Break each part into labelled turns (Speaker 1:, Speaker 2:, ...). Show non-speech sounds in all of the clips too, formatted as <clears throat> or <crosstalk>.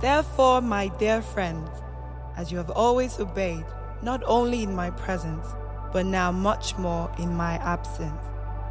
Speaker 1: Therefore, my dear friends, as you have always obeyed, not only in my presence, but now much more in my absence,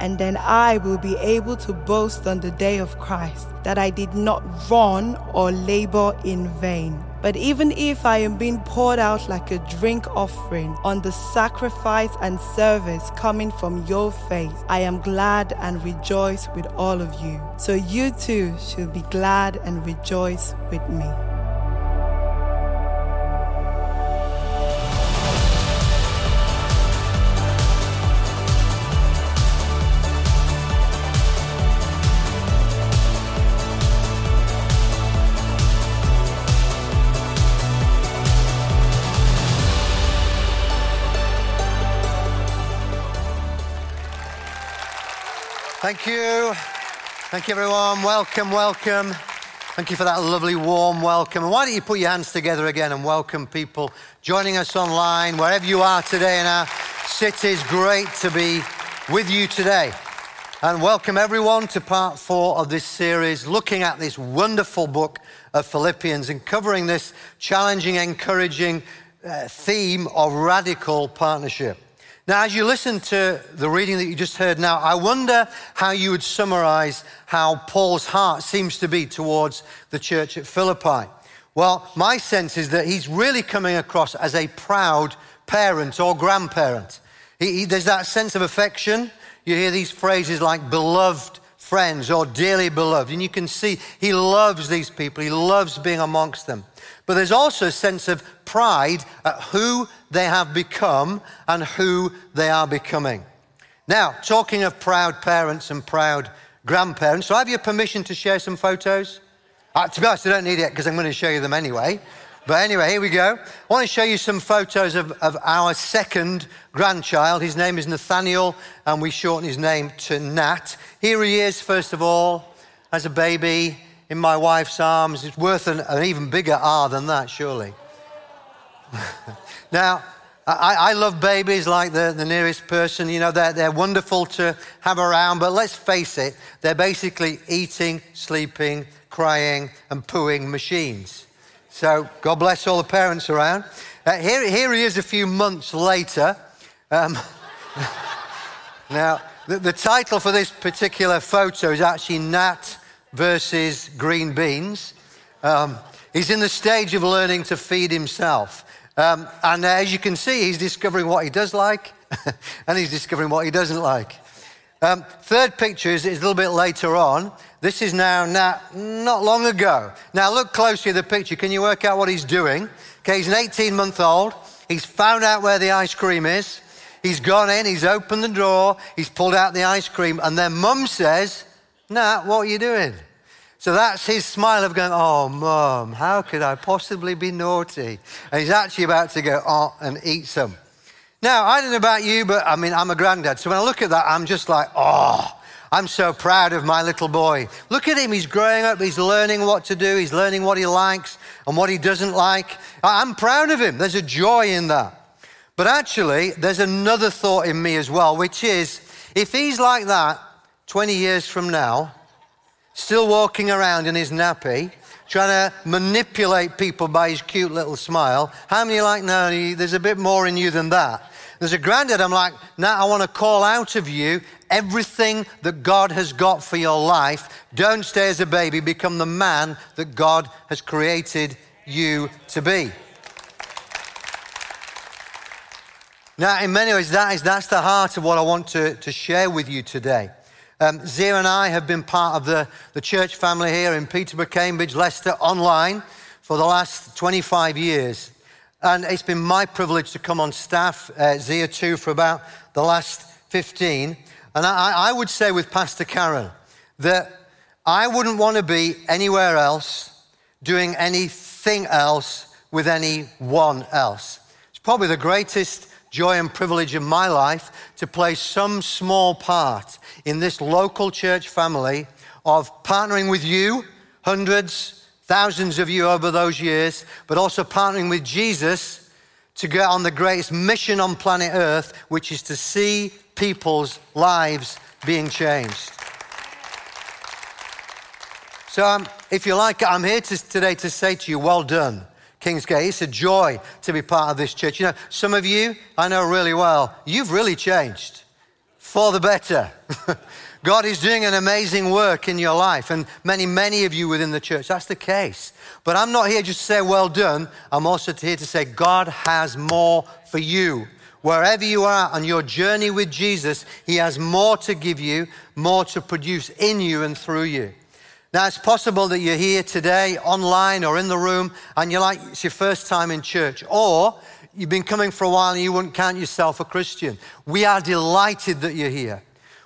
Speaker 1: And then I will be able to boast on the day of Christ that I did not run or labor in vain. But even if I am being poured out like a drink offering on the sacrifice and service coming from your faith, I am glad and rejoice with all of you. So you too should be glad and rejoice with me.
Speaker 2: Thank you. Thank you, everyone. Welcome, welcome. Thank you for that lovely, warm welcome. And why don't you put your hands together again and welcome people joining us online, wherever you are today in our cities. Great to be with you today. And welcome everyone to part four of this series, looking at this wonderful book of Philippians and covering this challenging, encouraging uh, theme of radical partnership. Now, as you listen to the reading that you just heard now, I wonder how you would summarize how Paul's heart seems to be towards the church at Philippi. Well, my sense is that he's really coming across as a proud parent or grandparent. He, he, there's that sense of affection. You hear these phrases like beloved friends or dearly beloved, and you can see he loves these people, he loves being amongst them. But there's also a sense of pride at who they have become and who they are becoming. Now, talking of proud parents and proud grandparents, so I have your permission to share some photos? Uh, to be honest, I don't need it because I'm going to show you them anyway. But anyway, here we go. I want to show you some photos of, of our second grandchild. His name is Nathaniel, and we shorten his name to Nat. Here he is, first of all, as a baby in my wife's arms. It's worth an, an even bigger R than that, surely. <laughs> now, I, I, love babies like the, the nearest person. You know, they're, they're wonderful to have around, but let's face it, they're basically eating, sleeping, crying, and pooing machines. So, God bless all the parents around. Uh, here, here he is a few months later. Um, <laughs> now, the, the title for this particular photo is actually Nat versus green beans. Um, he's in the stage of learning to feed himself. Um, and uh, as you can see, he's discovering what he does like <laughs> and he's discovering what he doesn't like. Um, third picture is, is, a little bit later on. This is now not, not long ago. Now, look closely at the picture. Can you work out what he's doing? Okay, he's an 18 month old. He's found out where the ice cream is. He's gone in, he's opened the drawer, he's pulled out the ice cream, and then mum says, Nat, what are you doing? So that's his smile of going, Oh, mum, how could I possibly be naughty? And he's actually about to go, Oh, and eat some. Now, I don't know about you, but I mean, I'm a granddad. So when I look at that, I'm just like, Oh, I'm so proud of my little boy. Look at him. He's growing up. He's learning what to do. He's learning what he likes and what he doesn't like. I'm proud of him. There's a joy in that. But actually, there's another thought in me as well, which is if he's like that 20 years from now, still walking around in his nappy, trying to manipulate people by his cute little smile. How many like, no, there's a bit more in you than that? There's a granddad, I'm like, now I want to call out of you everything that God has got for your life. Don't stay as a baby, become the man that God has created you to be. Now, in many ways, that is, that's the heart of what I want to, to share with you today. Um, Zia and I have been part of the, the church family here in Peterborough, Cambridge, Leicester, online for the last 25 years. And it's been my privilege to come on staff, at Zia 2 for about the last 15. And I, I would say with Pastor Karen that I wouldn't want to be anywhere else doing anything else with anyone else. It's probably the greatest joy and privilege of my life to play some small part in this local church family of partnering with you, hundreds, thousands of you over those years, but also partnering with Jesus to get on the greatest mission on planet Earth, which is to see people's lives being changed. So, um, if you like, I'm here to, today to say to you, well done, Kingsgate. It's a joy to be part of this church. You know, some of you I know really well, you've really changed for the better. <laughs> God is doing an amazing work in your life, and many, many of you within the church. That's the case. But I'm not here just to say, well done. I'm also here to say, God has more for you. Wherever you are on your journey with Jesus, He has more to give you, more to produce in you and through you. Now, it's possible that you're here today, online or in the room, and you're like, it's your first time in church, or you've been coming for a while and you wouldn't count yourself a Christian. We are delighted that you're here.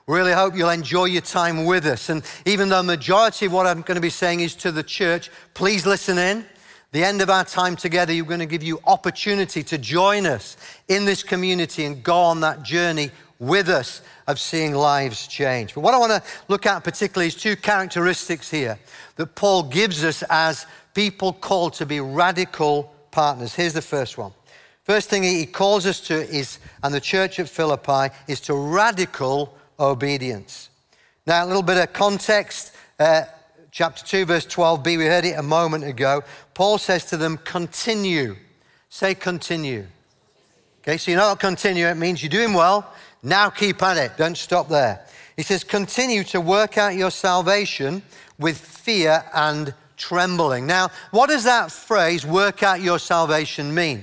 Speaker 2: Really hope you'll enjoy your time with us. And even though majority of what I'm going to be saying is to the church, please listen in. The end of our time together, you're going to give you opportunity to join us in this community and go on that journey with us of seeing lives change. But what I want to look at particularly is two characteristics here that Paul gives us as people called to be radical partners. Here's the first one. First thing he calls us to is, and the church at Philippi, is to radical obedience. Now, a little bit of context. Uh, chapter 2, verse 12b, we heard it a moment ago. Paul says to them, continue. Say continue. Okay, so you know what continue, it means you're doing well, now keep at it. Don't stop there. He says, continue to work out your salvation with fear and trembling. Now, what does that phrase, work out your salvation, mean?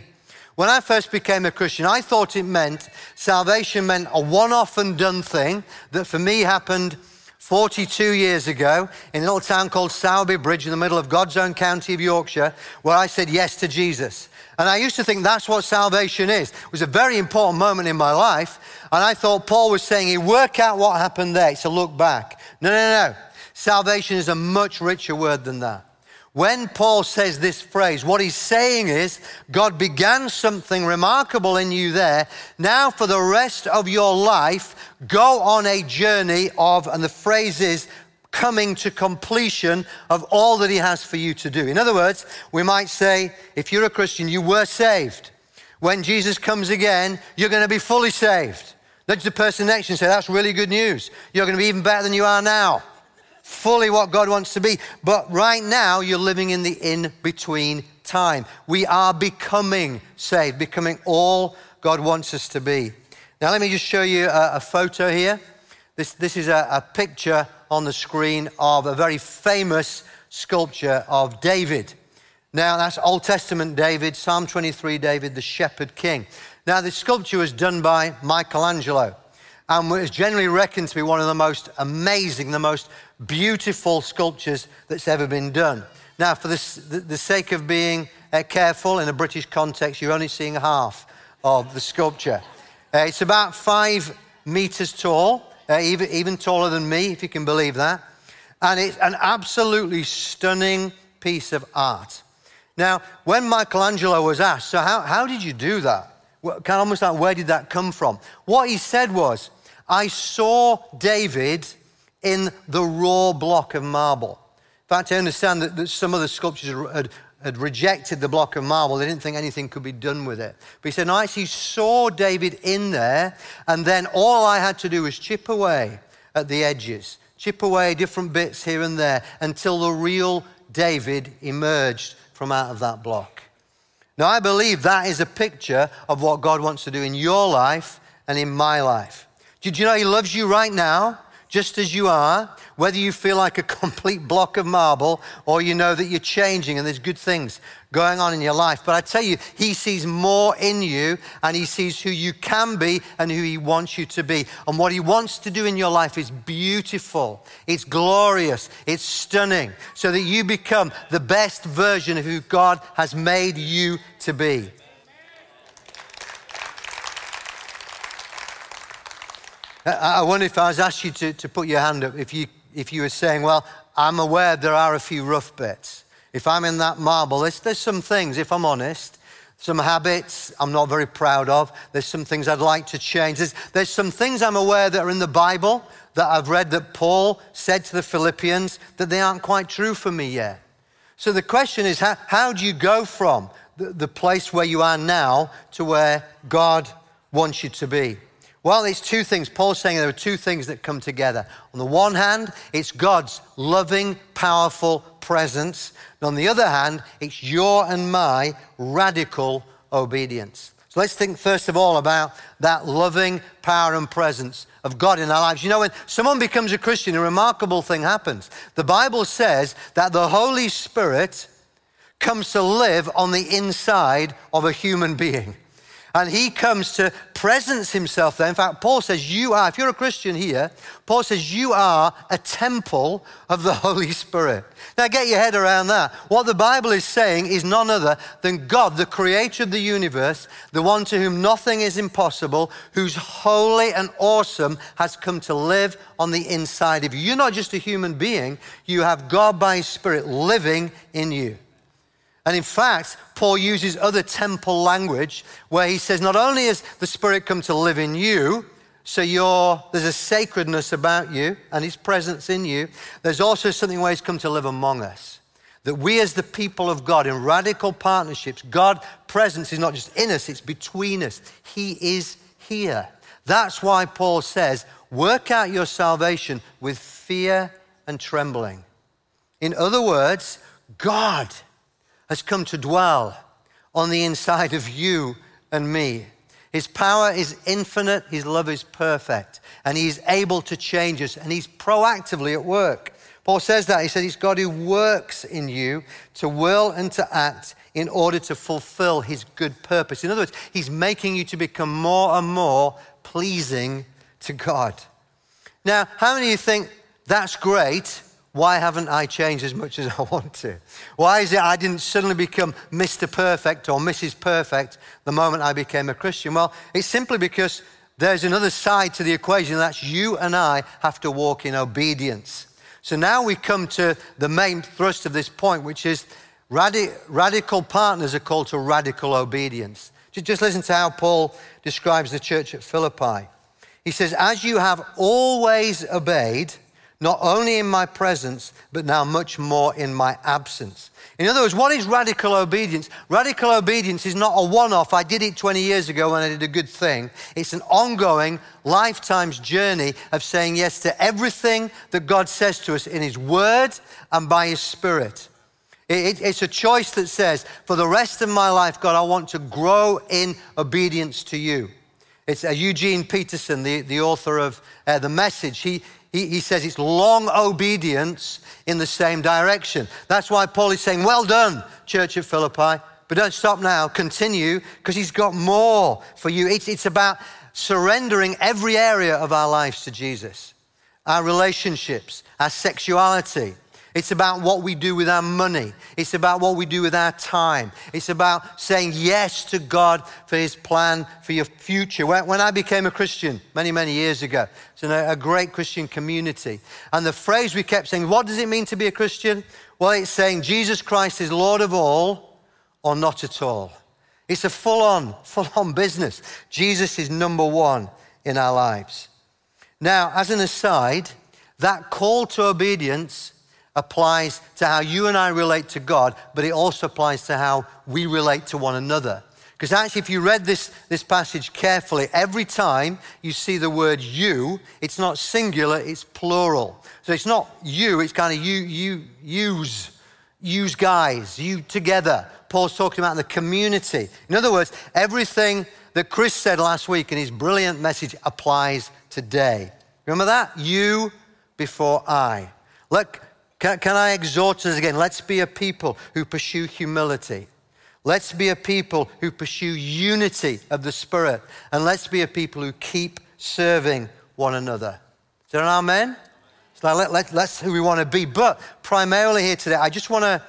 Speaker 2: When I first became a Christian, I thought it meant salvation meant a one off and done thing that for me happened 42 years ago in a little town called Sowerby Bridge in the middle of God's own county of Yorkshire, where I said yes to Jesus. And I used to think that's what salvation is. It was a very important moment in my life. And I thought Paul was saying he work out what happened there. It's a look back. No, no, no. Salvation is a much richer word than that. When Paul says this phrase, what he's saying is God began something remarkable in you there. Now, for the rest of your life, go on a journey of, and the phrase is coming to completion of all that He has for you to do. In other words, we might say, if you're a Christian, you were saved. When Jesus comes again, you're going to be fully saved. Look the person next to you and say, That's really good news. You're going to be even better than you are now. Fully what God wants to be. But right now, you're living in the in between time. We are becoming saved, becoming all God wants us to be. Now, let me just show you a, a photo here. This, this is a, a picture on the screen of a very famous sculpture of David. Now, that's Old Testament David, Psalm 23 David, the shepherd king. Now, this sculpture was done by Michelangelo and was generally reckoned to be one of the most amazing, the most beautiful sculptures that's ever been done. Now, for this, the, sake of being uh, careful in a British context, you're only seeing half of the sculpture. Uh, it's about five meters tall uh, even, even taller than me, if you can believe that. And it's an absolutely stunning piece of art. Now, when Michelangelo was asked, so how, how did you do that? Well, kind of almost like, where did that come from? What he said was, I saw David in the raw block of marble. In fact, I understand that, that some of the sculptures had, had rejected the block of marble. They didn't think anything could be done with it. But he said, No, I actually saw David in there, and then all I had to do was chip away at the edges, chip away different bits here and there until the real David emerged from out of that block. Now, I believe that is a picture of what God wants to do in your life and in my life. Did you know He loves you right now, just as you are? whether you feel like a <laughs> complete block of marble or you know that you're changing and there's good things going on in your life. But I tell you, He sees more in you and He sees who you can be and who He wants you to be. And what He wants to do in your life is beautiful, it's glorious, it's stunning, so that you become the best version of who God has made you to be. I wonder if I was asked you to, to put your hand up, if you if you were saying, Well, I'm aware there are a few rough bits. if I'm in that marble, there's, there's some things, if I'm honest, some habits I'm not very proud of. There's some things I'd like to change. There's, there's some things I'm aware that are in the Bible that I've read that Paul said to the Philippians that they aren't quite true for me yet. So the question is how, how do you go from the, the place where you are now to where God wants you to be? Well, it's two things. Paul's saying there are two things that come together. On the one hand, it's God's loving, powerful presence. And on the other hand, it's your and my radical obedience. So let's think first of all about that loving power and presence of God in our lives. You know, when someone becomes a Christian, a remarkable thing happens. The Bible says that the Holy Spirit comes to live on the inside of a human being. And he comes to presence himself there. In fact, Paul says, You are, if you're a Christian here, Paul says, You are a temple of the Holy Spirit. Now, get your head around that. What the Bible is saying is none other than God, the creator of the universe, the one to whom nothing is impossible, who's holy and awesome, has come to live on the inside of you. You're not just a human being, you have God by Spirit living in you. And in fact, Paul uses other temple language where he says, not only has the Spirit come to live in you, so there's a sacredness about you and his presence in you, there's also something where he's come to live among us. That we, as the people of God, in radical partnerships, God' presence is not just in us, it's between us. He is here. That's why Paul says, work out your salvation with fear and trembling. In other words, God has come to dwell on the inside of you and me. His power is infinite, His love is perfect, and He's able to change us, and He's proactively at work. Paul says that. He says it's God who works in you to will and to act in order to fulfill His good purpose. In other words, He's making you to become more and more pleasing to God. Now, how many of you think that's great, why haven't I changed as much as I want to? Why is it I didn't suddenly become Mr. Perfect or Mrs. Perfect the moment I became a Christian? Well, it's simply because there's another side to the equation, that's you and I have to walk in obedience. So now we come to the main thrust of this point, which is radi- radical partners are called to radical obedience. Just listen to how Paul describes the church at Philippi. He says, As you have always obeyed, not only in my presence, but now much more in my absence. In other words, what is radical obedience? Radical obedience is not a one off, I did it 20 years ago when I did a good thing. It's an ongoing, lifetime's journey of saying yes to everything that God says to us in His Word and by His Spirit. It, it, it's a choice that says, for the rest of my life, God, I want to grow in obedience to you. It's uh, Eugene Peterson, the, the author of uh, The Message. He, he, he says it's long obedience in the same direction. That's why Paul is saying, Well done, Church of Philippi. But don't stop now, continue, because he's got more for you. It's, it's about surrendering every area of our lives to Jesus our relationships, our sexuality, it's about what we do with our money. It's about what we do with our time. It's about saying yes to God for His plan for your future. When, I became a Christian many, many years ago, it's in a, a great Christian community. And the phrase we kept saying, what does it mean to be a Christian? Well, it's saying Jesus Christ is Lord of all or not at all. It's a full on, <laughs> full on business. Jesus is number one in our lives. Now, as an aside, that call to obedience applies to how you and I relate to God, but it also applies to how we relate to one another. Because actually, if you read this, this passage carefully, every time you see the word you, it's not singular, it's plural. So it's not you, it's kind of you, you, use, use guys, you together. Paul's talking about the community. In other words, everything that Chris said last week in his brilliant message applies today. Remember that? You before I. Look, can, can I exhort us again? Let's be a people who pursue humility. Let's be a people who pursue unity of the Spirit. And let's be a people who keep serving one another. Is that an amen? So let, let, that's who we want to be. But primarily here today, I just want to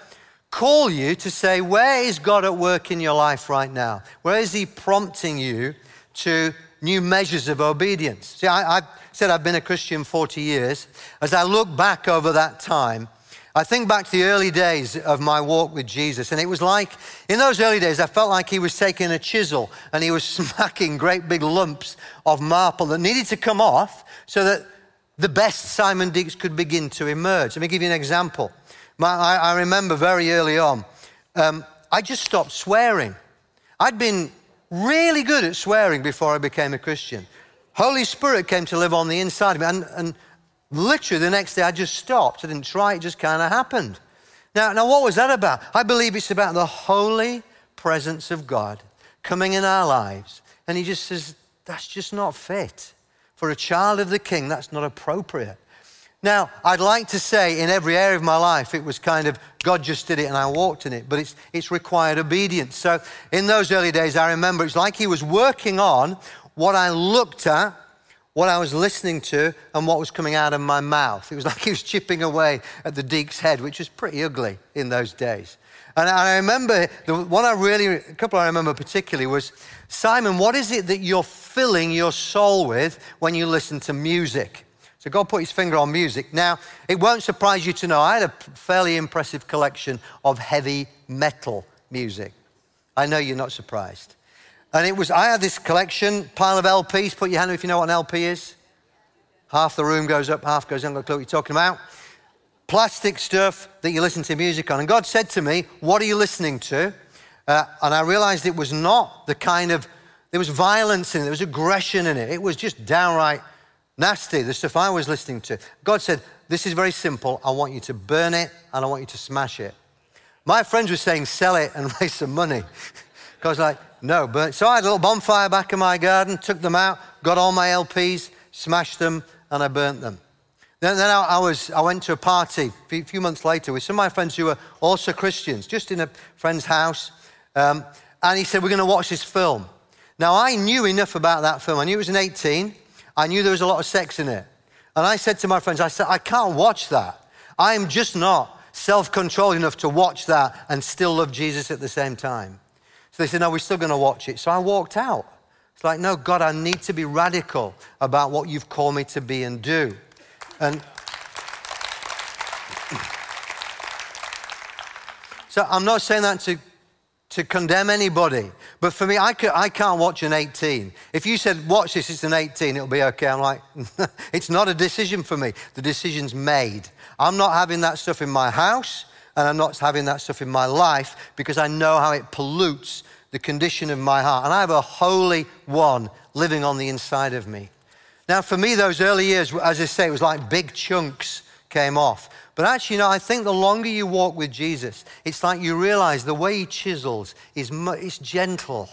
Speaker 2: call you to say, where is God at work in your life right now? Where is He prompting you to new measures of obedience? See, I, I said I've been a Christian 40 years. As I look back over that time, I think back to the early days of my walk with Jesus, and it was like, in those early days, I felt like he was taking a chisel and he was <laughs> smacking great big lumps of marble that needed to come off so that the best Simon Deeks could begin to emerge. Let me give you an example. My, I, I, remember very early on, um, I just stopped swearing. I'd been really good at swearing before I became a Christian. Holy Spirit came to live on the inside of me, and, and Literally, the next day I just stopped. I didn't try, it just kind of happened. Now, now, what was that about? I believe it's about the holy presence of God coming in our lives. And he just says, that's just not fit. For a child of the king, that's not appropriate. Now, I'd like to say in every area of my life, it was kind of God just did it and I walked in it, but it's, it's required obedience. So in those early days, I remember it's like He was working on what I looked at what I was listening to and what was coming out of my mouth. It was <laughs> like he was chipping away at the Deek's head, which was pretty ugly in those days. And I remember the one I really, a couple I remember particularly was Simon, what is it that you're filling your soul with when you listen to music? So God put his finger on music. Now, it won't surprise you to know I had a fairly impressive collection of heavy metal music. I know you're not surprised. And it was, I had this collection, pile of LPs. Put your hand up if you know what an LP is. Half the room goes up, half goes down. Got a clue what you're talking about. Plastic stuff that you listen to music on. And God said to me, What are you listening to? Uh, and I realized it was not the kind of, there was violence in it, there was aggression in it. It was just downright nasty, the stuff I was listening to. God said, This is very simple. I want you to burn it and I want you to smash it. My friends were saying, Sell it and <laughs> raise some money. <laughs> Because, like, no, but so I had a little bonfire back in my garden, took them out, got all my LPs, smashed them, and I burnt them. Then, then I, I, was, I went to a party a few months later with some of my friends who were also Christians, just in a friend's house. Um, and he said, We're going to watch this film. Now, I knew enough about that film. I knew it was an 18. I knew there was a lot of sex in it. And I said to my friends, I said, I can't watch that. I am just not self controlled enough to watch that and still love Jesus at the same time. So they said, No, we're still going to watch it. So I walked out. It's like, No, God, I need to be radical about what you've called me to be and do. And <laughs> so I'm not saying that to, to condemn anybody, but for me, I, could, I can't watch an 18. If you said, Watch this, it's an 18, it'll be okay. I'm like, <laughs> It's not a decision for me. The decision's made. I'm not having that stuff in my house and I'm not having that stuff in my life because I know how it pollutes the condition of my heart. And I have a holy one living on the inside of me. Now, for me, those early years, as I say, it was like big chunks came off. But actually, you know, I think the longer you walk with Jesus, it's like you realize the way he chisels is it's gentle.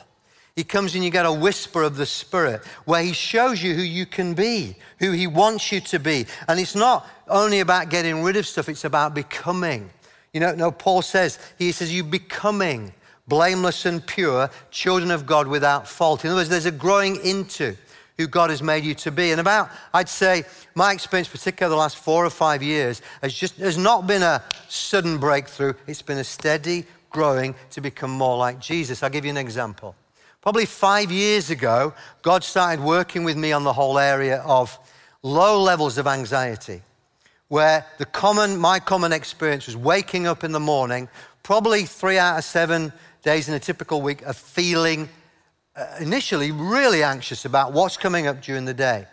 Speaker 2: He comes and you get a whisper of the Spirit where He shows you who you can be, who He wants you to be. And it's not only about getting rid of stuff, it's about becoming. You know, no, Paul says, he says, you becoming blameless and pure, children of God without fault. In other words, there's a growing into who God has made you to be. And about, I'd say, my experience, particularly the last four or five years, has just has not been a sudden breakthrough. It's been a steady growing to become more like Jesus. I'll give you an example. Probably five years ago, God started working with me on the whole area of low levels of anxiety where the common, my common experience was waking up in the morning, probably three out of seven days in a typical week of feeling Uh, initially really anxious about what's coming up during the day.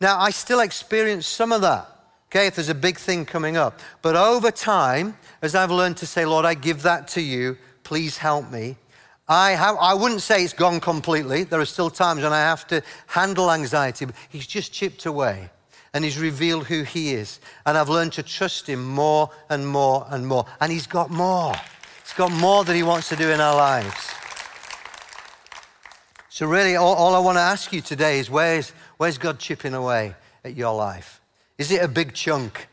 Speaker 2: Now, I still experience some of that, okay, if there's a big thing coming up. But over time, as I've learned to say, Lord, I give that to you, please help me. I, have, I wouldn't say it's gone completely. There are still times when I have to handle anxiety, but he's just chipped away and He's revealed who He is. And I've learned to trust Him more and more and more. And He's got more. He's got more that He wants to do in our lives. So, really, all, all I want to ask you today is where's, where's God chipping away at your life? Is it a big chunk?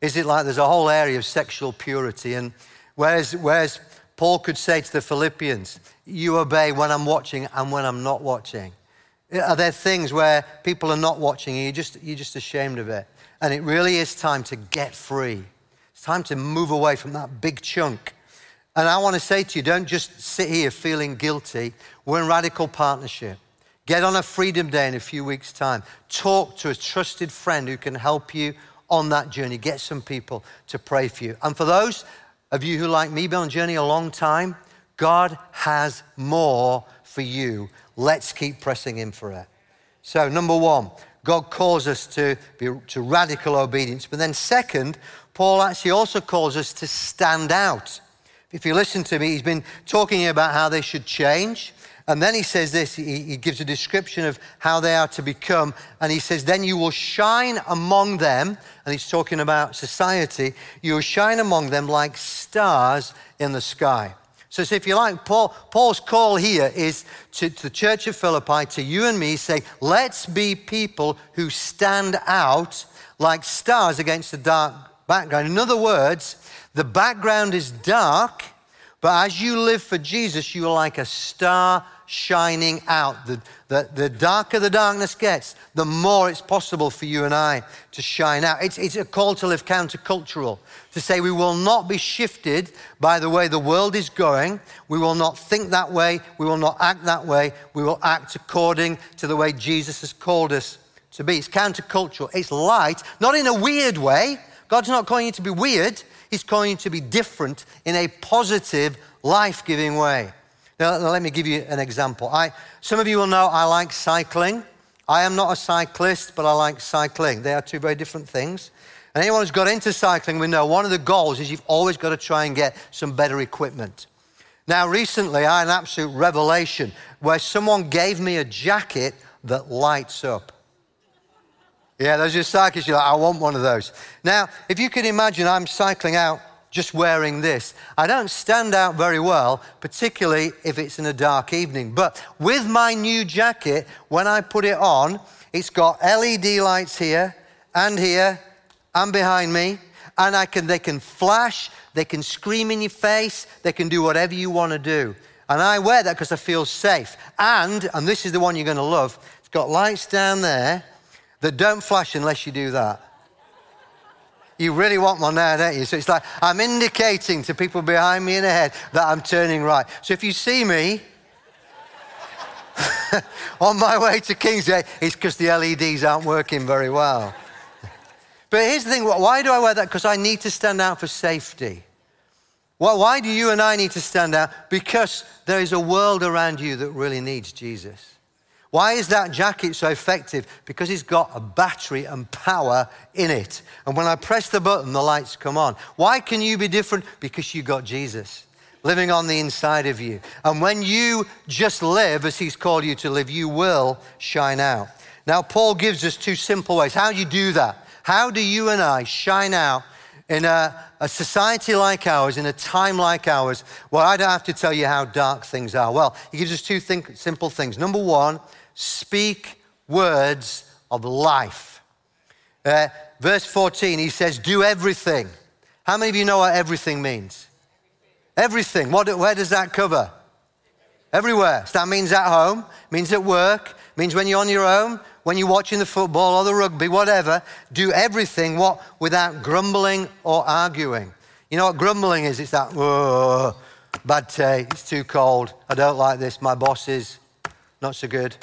Speaker 2: Is it like there's a whole area of sexual purity? And where's, whereas Paul could say to the Philippians, You obey when I'm watching and when I'm not watching. Are there things where people are not watching and you're just, you're just ashamed of it? And it really is time to get free. It's time to move away from that big chunk. And I want to say to you, don't just sit here feeling guilty. We're in radical partnership. Get on a freedom day in a few weeks' time. Talk to a trusted friend who can help you on that journey. Get some people to pray for you. And for those of you who, like me, been on journey a long time, God has more for you. Let's keep pressing in for it. So, number one, God calls us to, be, to radical obedience. But then, second, Paul actually also calls us to stand out. If you listen to me, he's been talking about how they should change. And then he says this he, he, gives a description of how they are to become. And he says, Then you will shine among them. And he's talking about society. You will shine among them like stars in the sky. So, so if you like, Paul, Paul's call here is to, to the church of Philippi, to you and me, say, let's be people who stand out like stars against the dark background. In other words, the background is dark, but as you live for Jesus, you are like a star shining out. The, the, the darker the darkness gets, the more it's possible for you and I to shine out. It's, it's a call to live countercultural, to say we will not be shifted by the way the world is going. We will not think that way. We will not act that way. We will act according to the way Jesus has called us to be. It's countercultural. It's light, not in a weird way. God's not calling you to be weird. Calling you to be different in a positive, life giving way. Now, let me give you an example. I, some of you will know I like cycling. I am not a cyclist, but I like cycling. They are two very different things. And anyone who's got into cycling will know one of the goals is you've always got to try and get some better equipment. Now, recently, I had an absolute revelation where someone gave me a jacket that lights up. Yeah, those are cyclists. You're like, I want one of those. Now, if you can imagine, I'm cycling out just wearing this. I don't stand out very well, particularly if it's in a dark evening. But with my new jacket, when I put it on, it's got LED lights here and here and behind me. And I can, they can flash, they can scream in your face, they can do whatever you want to do. And I wear that because I feel safe. And, and this is the one you're going to love, it's got lights down there that don't flash unless you do that. You really want one now, don't you? So it's like I'm indicating to people behind me and ahead that I'm turning right. So if you see me <laughs> on my way to Kingsgate, it's because the LEDs aren't working very well. But here's the thing why do I wear that? Because I need to stand out for safety. Well, why do you and I need to stand out? Because there is a world around you that really needs Jesus. Why is that jacket so effective? Because it's got a battery and power in it. And when I press the button, the lights come on. Why can you be different? Because you got Jesus living on the inside of you. And when you just live as he's called you to live, you will shine out. Now, Paul gives us two simple ways. How do you do that? How do you and I shine out in a, a, society like ours, in a time like ours? Well, I don't have to tell you how dark things are. Well, he gives us two think, simple things. Number one, speak words of life. Uh, verse 14, he says, Do everything. How many of you know what everything means? Everything. What, where does that cover? Everywhere. So that means at home, means at work, means when you're on your own, when you're watching the football or the rugby, whatever. Do everything what without grumbling or arguing. You know what grumbling is? It's that oh, bad day. It's too cold. I don't like this. My boss is not so good.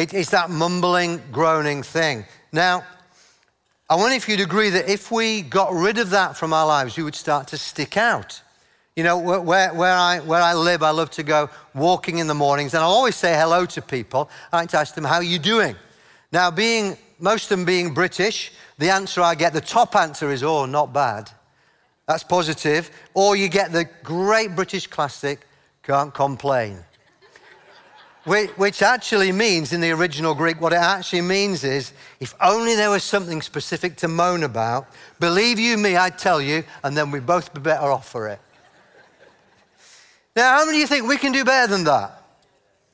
Speaker 2: It, it's that mumbling, groaning thing. Now, I wonder if you'd agree that if we got rid of that from our lives, we would start to stick out. You know, where, where, I, where I live, I love to go walking in the mornings, and I'll always say hello to people. I like to ask them, How are you doing? Now, being most of them being British, the answer I get, the top answer is, Oh, not bad. That's positive. Or you get the great British classic, Can't complain which actually means in the original Greek, what it actually means is if only there was something specific to moan about, believe you me, I'd tell you, and then we'd both be better off for it. Now, how many of you think we can do better than that?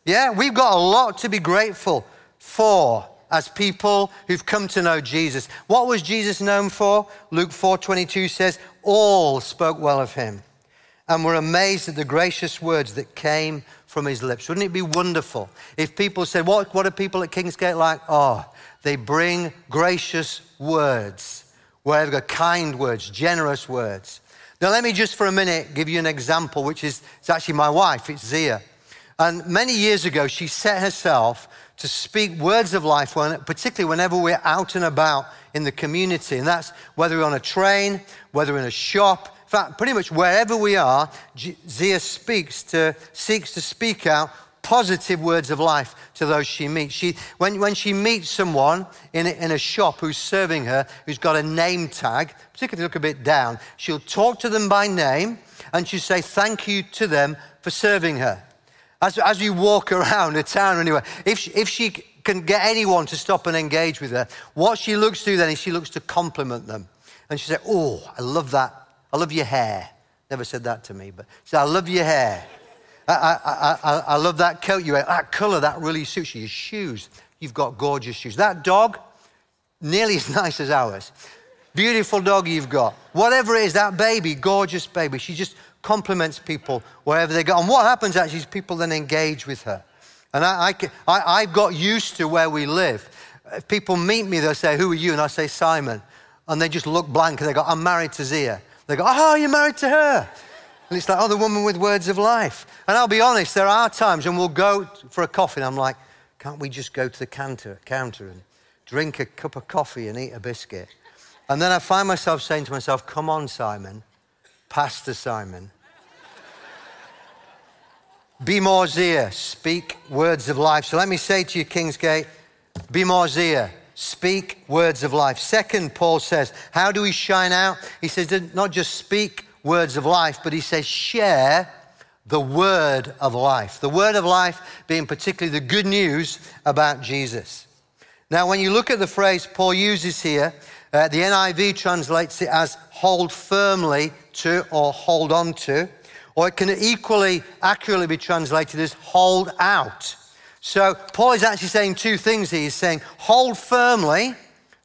Speaker 2: Yeah, we've got a lot to be grateful for as people who've come to know Jesus. What was Jesus known for? Luke 4:22 says, "All spoke well of him and were amazed at the gracious words that came from his lips. Wouldn't it be wonderful if people said, What, what are people at Kingsgate like? Oh, they bring gracious words, got kind words, generous words. Now, let me just for a minute give you an example, which is it's actually my wife, it's Zia. And many years ago, she set herself to speak words of life, when, particularly whenever we're out and about in the community. And that's whether we're on a train, whether in a shop, in fact, pretty much wherever we are, Zia speaks to, seeks to speak out positive words of life to those she meets. She, when, when she meets someone in a, in a shop who's serving her, who's got a name tag, particularly if you look a bit down, she'll talk to them by name and she'll say thank you to them for serving her. As, as you walk <laughs> around a town anywhere, if she, if she can get anyone to stop and engage with her, what she looks to then is she looks to compliment them. And she said, Oh, I love that. I love your hair. Never said that to me, but she said, I love your hair. I, I, I, I love that coat you wear. That color, that really suits you. Your shoes, you've got gorgeous shoes. That dog, nearly as <laughs> nice as ours. Beautiful dog you've got. Whatever it is, that baby, gorgeous baby. She just compliments people wherever they go. And what happens actually is people then engage with her. And I, I, I, got used to where we live. If people meet me, they'll say, Who are you? And I say, Simon. And they just look blank and they go, I'm married to Zia. They go, Oh, you're married to her. And it's like, Oh, the woman with words of life. And I'll be honest, there are times when we'll go for a coffee and I'm like, Can't we just go to the counter, counter and drink a cup of coffee and eat a biscuit? And then I find myself saying to myself, Come on, Simon, Pastor Simon. Be more Zia, speak words of life. So let me say to you, Kingsgate, be more Zia, speak words of life. Second, Paul says, how do we shine out? He says, not just speak words of life, but he says, share the word of life. The word of life being particularly the good news about Jesus. Now, when you look at the phrase Paul uses here, uh, the NIV translates it as hold firmly to or hold on to or it can equally accurately be translated as hold out. So Paul is actually saying two things here. He's saying hold firmly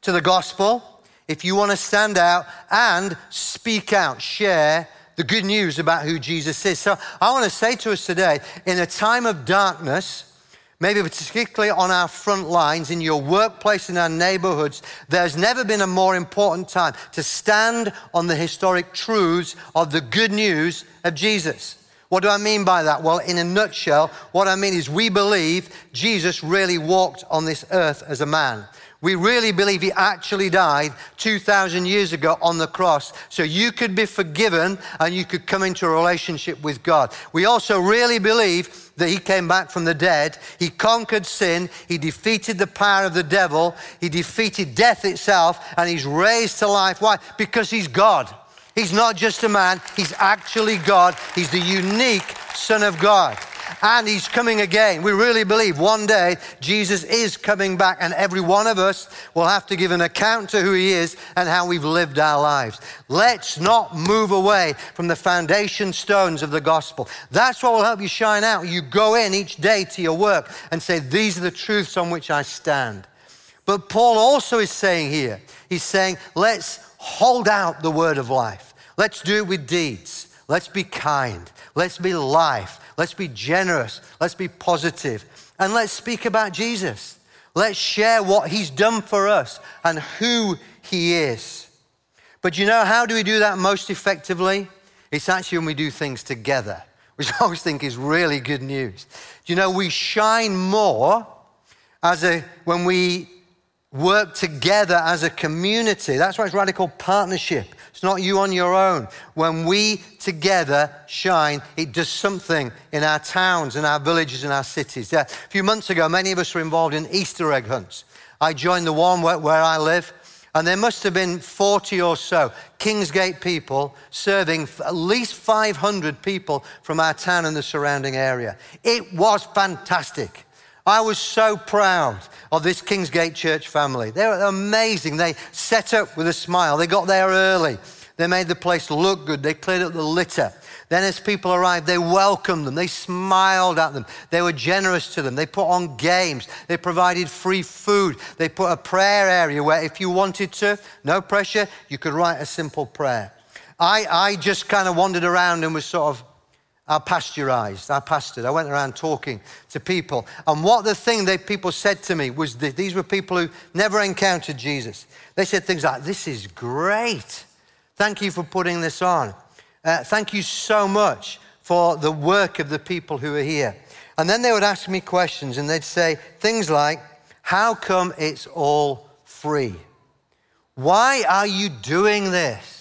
Speaker 2: to the gospel if you want to stand out and speak out, share the good news about who Jesus is. So I want to say to us today, in a time of darkness, maybe particularly on our front lines, in your workplace, in our neighborhoods, there's never been a more important time to stand on the historic truths of the good news of Jesus. What do I mean by that? Well, in a nutshell, what I mean is we believe Jesus really walked on this earth as a man. We really believe he actually died 2,000 years ago on the cross so you could be forgiven and you could come into a relationship with God. We also really believe that he came back from the dead. He conquered sin. He defeated the power of the devil. He defeated death itself and he's raised to life. Why? Because he's God. He's not just a man, he's actually God. He's the unique Son of God and he's coming again. We really believe one day Jesus is coming back, and every one of us will have to give an account to who he is and how we've lived our lives. Let's not move away from the foundation stones of the gospel. That's what will help you shine out. You go in each day to your work and say, These are the truths on which I stand. But Paul also is saying here, he's saying, Let's hold out the word of life. Let's do it with deeds. Let's be kind. Let's be life. Let's be generous. Let's be positive. And let's speak about Jesus. Let's share what he's done for us and who he is. But you know, how do we do that most effectively? It's actually when we do things together, <laughs> which I always think is really good news. You know, we shine more as a, when we work together as a community. That's why it's radical partnership. It's not you on your own. When we together shine, it does something in our towns and our villages and our cities. Yeah. A few months ago, many of us were involved in Easter egg hunts. I joined the one where, where I live. And there must have been 40 or so Kingsgate people serving at least 500 people from our town and the surrounding area. It was fantastic. I was so proud of this Kingsgate Church family. They're amazing. They set up with a smile. They got there early. They made the place look good. They cleared up the litter. Then, as people arrived, they welcomed them. They smiled at them. They were generous to them. They put on games. They provided free food. They put a prayer area where, if you wanted to, no pressure, you could write a simple prayer. I, I just kind of wandered around and was sort of I pasteurized, I pastored. I went around talking to people. And what the thing that people said to me was that these were people who never encountered Jesus. They said things like, This is great. Thank you for putting this on. Uh, thank you so much for the work of the people who are here. And then they would ask me questions and they'd say things like, How come it's all free? Why are you doing this?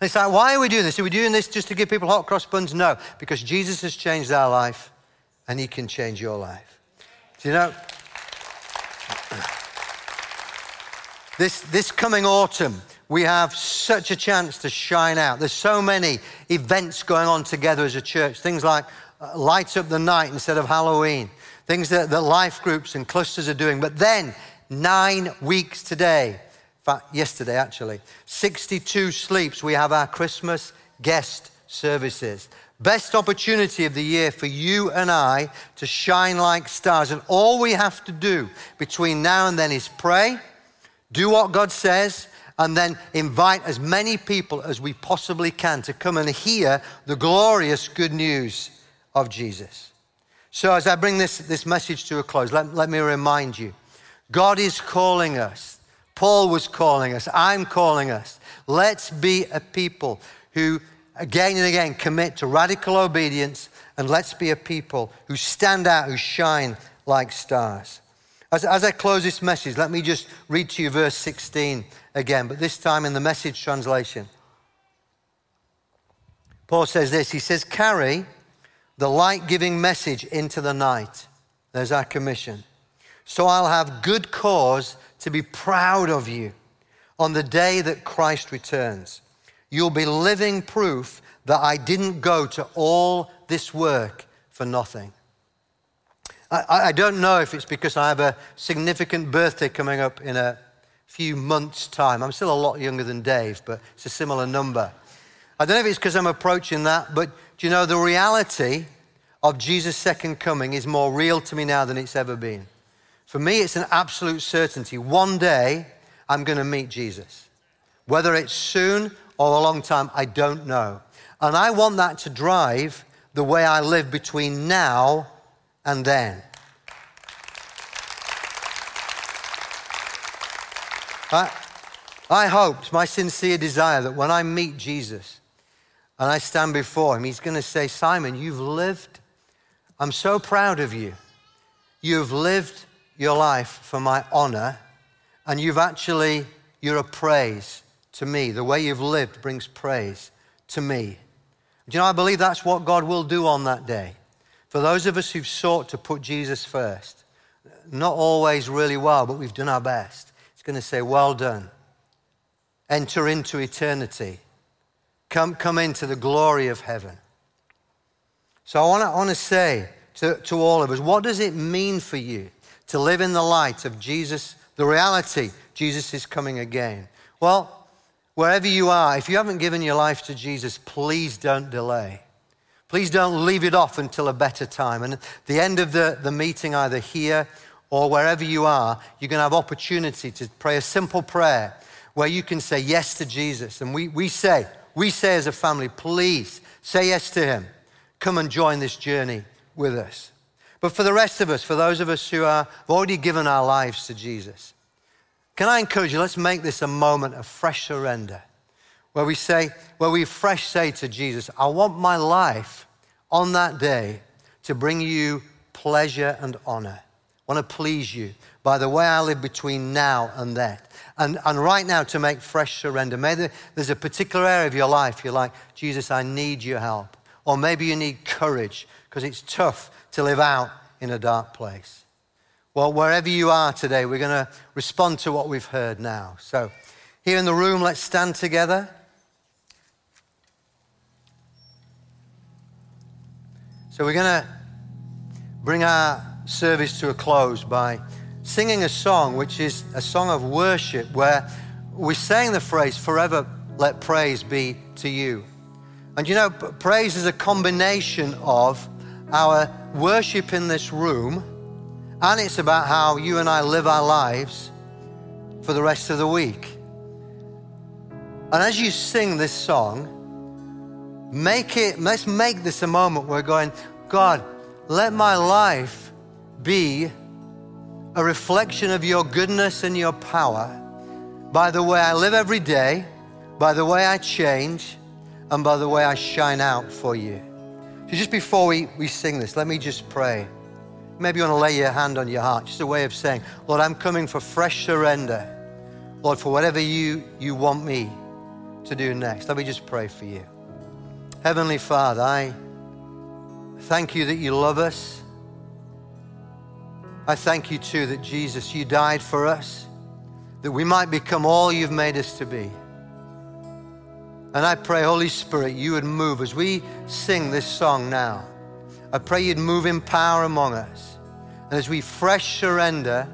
Speaker 2: It's like, Why are we doing this? Are we doing this just to give people hot cross buns? No, because Jesus has changed our life and he can change your life. Do you know? <clears throat> This, this coming autumn, we have such a chance to shine out. There's so many events going on together as a church. Things like uh, light up the night instead of Halloween, things that, that life groups and clusters are doing. But then, nine weeks today, fact, yesterday actually, 62 sleeps, we have our Christmas guest services. Best opportunity of the year for you and I to shine like stars. And all we have to do between now and then is pray do what God says, and then invite as many people as we possibly can to come and hear the glorious good news of Jesus. So, as I bring this, this message to a close, let, let me remind you God is calling us. Paul was calling us. I'm calling us. Let's be a people who, again and again, commit to radical obedience, and let's be a people who stand out, who shine like stars. As, as I close this message, let me just read to you verse 16 again, but this time in the message translation. Paul says this He says, Carry the light giving message into the night. There's our commission. So I'll have good cause to be proud of you on the day that Christ returns. You'll be living proof that I didn't go to all this work for nothing. I, I don't know if it's because I have a significant birthday coming up in a few months' time. I'm still a lot younger than Dave, but it's a similar number. I don't know if it's because I'm approaching that, but do you know the reality of Jesus' second coming is more real to me now than it's ever been? For me, it's an absolute certainty. One day, I'm going to meet Jesus. Whether it's soon or a long time, I don't know. And I want that to drive the way I live between now and then. I, I hope, it's my sincere desire that when I meet Jesus and I stand before him, he's going to say, Simon, you've lived. I'm so proud of you. You've lived your life for my honor, and you've actually, you're a praise to me. The way you've lived brings praise to me. Do you know, I believe that's what God will do on that day. For those of us who've sought to put Jesus first, not always really well, but we've done our best, it's going to say, Well done. Enter into eternity. Come, come into the glory of heaven. So I want to, say to, to all of us, what does it mean for you to live in the light of Jesus, the reality Jesus is coming again? Well, wherever you are, if you haven't given your life to Jesus, please don't delay. Please don't leave it off until a better time. And at the end of the, the meeting, either here or wherever you are, you're going to have opportunity to pray a simple prayer where you can say yes to Jesus. And we, we say, we say as a family, please say yes to him. Come and join this journey with us. But for the rest of us, for those of us who are, have already given our lives to Jesus, can I encourage you, let's make this a moment of fresh surrender where we say, where we fresh say to Jesus, I want my life on that day to bring you pleasure and honor. I want to please you by the way I live between now and then. And, and right now to make fresh surrender. Maybe there's a particular area of your life you're like, Jesus, I need your help. Or maybe you need courage because it's tough to live out in a dark place. Well, wherever you are today, we're going to respond to what we've heard now. So, here in the room, let's stand together. So we're going to bring our service to a close by singing a song, which is a song of worship, where we're saying the phrase, forever let praise be to you. And you know, praise is a combination of our worship in this room, and it's about how you and I live our lives for the rest of the week. And as you sing this song, Make it, let's make this a moment where going, God, let my life be a reflection of your goodness and your power by the way I live every day, by the way I change, and by the way I shine out for you. So just before we, we sing this, let me just pray. Maybe you want to lay your hand on your heart, just a way of saying, Lord, I'm coming for fresh surrender. Lord, for whatever you, you want me to do next. Let me just pray for you. Heavenly Father, I thank you that you love us. I thank you too that Jesus, you died for us, that we might become all you've made us to be. And I pray, Holy Spirit, you would move as we sing this song now. I pray you'd move in power among us. And as we fresh surrender,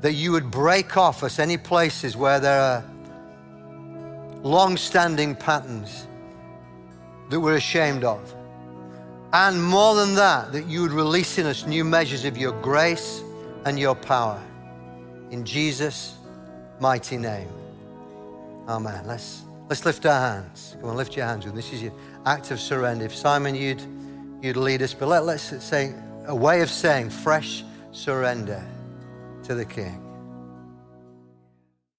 Speaker 2: that you would break off us any places where there are long standing patterns that we're ashamed of. And more than that, that you would release in us new measures of your grace and your power. In Jesus' mighty name. Amen. Let's, let's lift our hands. Come on, lift your hands with This is your act of surrender. If Simon, you'd you'd lead us. But let, let's say a way of saying fresh surrender to the King.